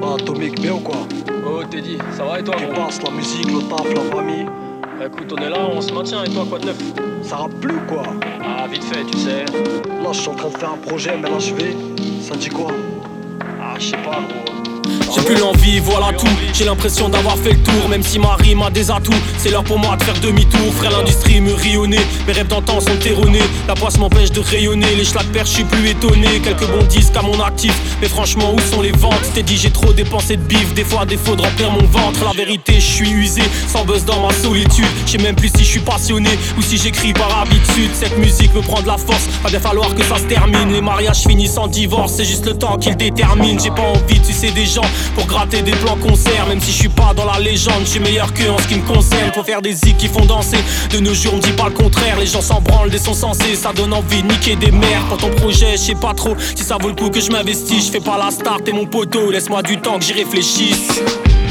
Bah, Atomique, bien ou quoi Oh, Teddy, ça va et toi, Tu gros passes la musique, le taf, la famille. Écoute, on est là, on se maintient, et toi, quoi de neuf? Ça rappe plus quoi Ah, vite fait, tu sais. Là, je suis en train de faire un projet, mais là, je vais. Ça dit quoi? Ah, je sais pas, gros. J'ai plus l'envie, voilà tout. J'ai l'impression d'avoir fait le tour, même si ma rime a des atouts. C'est l'heure pour moi de faire demi-tour. Frère, l'industrie me nez. Mes rêves d'antan sont erronés. La poisse m'empêche de rayonner. Les schlags je suis plus étonné. Quelques bons disques à mon actif. Mais franchement, où sont les ventes? T'es dit, j'ai trop dépensé de bif. Des fois, à défaut de remplir mon ventre. La vérité, je suis usé. Sans buzz dans ma solitude. Je sais même plus si je suis passionné ou si j'écris par habitude. Cette musique me prend de la force. Va bien falloir que ça se termine. Les mariages finissent en divorce. C'est juste le temps qui le détermine. J'ai pas envie de sucer des gens pour gratter des plans concerts. Même si je suis pas dans la légende, je suis meilleur que en ce qui me concerne. Faut faire des zik qui font danser. De nos jours, on me dit pas le contraire. Les gens s'en branlent des sons sensés. Ça donne envie de niquer des mères. Pour ton projet, je sais pas trop si ça vaut le coup que je m'investis. Je fais pas la star, t'es mon poteau. Laisse-moi du temps que j'y réfléchisse.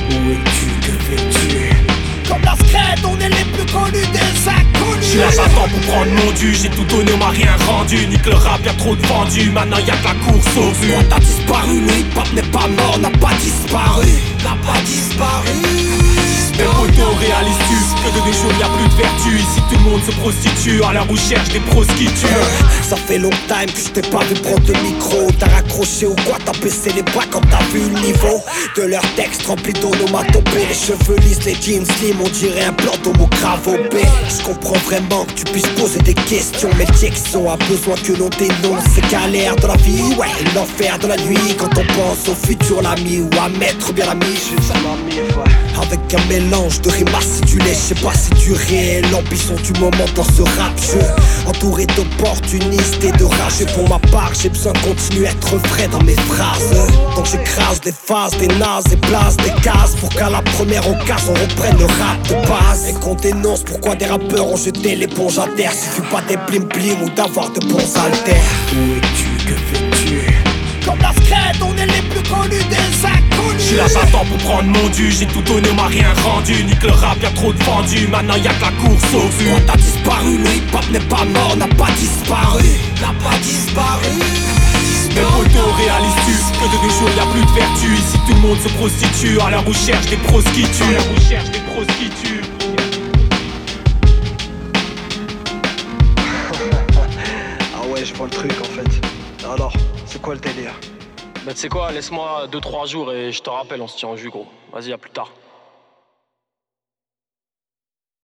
Où es-tu, que fais-tu Comme la scred, on est les plus connus des inconnus Je suis là, j'attends pour prendre mon dû. J'ai tout donné, on m'a rien rendu. Nique le rap, y'a trop de vendus. Maintenant y'a que la course au. Toi t'as disparu, le pas mort, n'a pas disparu N'a pas disparu que de nos jours y'a plus de vertu. Ici tout le monde se prostitue à la recherche des prostituées. Ça fait long time que je t'ai pas vu prendre le micro. T'as raccroché ou quoi? T'as baissé les bras quand t'as vu le niveau De leurs textes remplis d'onomatopées. Les cheveux lisses, les jeans slim On dirait un plan d'homo-gravopé Je comprends vraiment que tu puisses poser des questions Mais Jackson a besoin que l'on dénonce Ces galères de la vie, ouais et L'enfer de la nuit quand on pense au futur l'ami Ou à mettre bien l'ami mis, ouais. Avec un mélange de rimes acidulées, je sais pas si tu réel L'ambition du moment dans ce rap jeu Entouré d'opportunistes et de rage Et pour ma part j'ai besoin de continuer à être vrai dans mes phrases. Donc j'écrase les phases des nazes et place des cases Pour qu'à la première occasion on reprenne le rap de base. Et qu'on dénonce pourquoi des rappeurs ont jeté l'éponge à terre. Suffit pas des blim blim ou d'avoir de bons haltères. Où es-tu, que fais-tu? Comme la on est les plus connus des Je suis là, j'attends pour prendre mon dû. J'ai tout donné, on m'a rien rendu. Nique le rap, y'a trop de vendus. Maintenant y'a que la course au but Toi t'as disparu, le hip-hop n'est pas mort, n'a pas disparu. N'a pas disparu. Mais poteau, réalises-tu que de nos jours y'a plus de vertu Ici tout le monde se prostitue. À la recherche des la recherche des prostituées Ah ouais, je vois le truc en fait. Alors, c'est quoi le délire? Bah, tu sais quoi, laisse-moi 2-3 jours et je te rappelle, on se tient en jus, gros. Vas-y, à plus tard.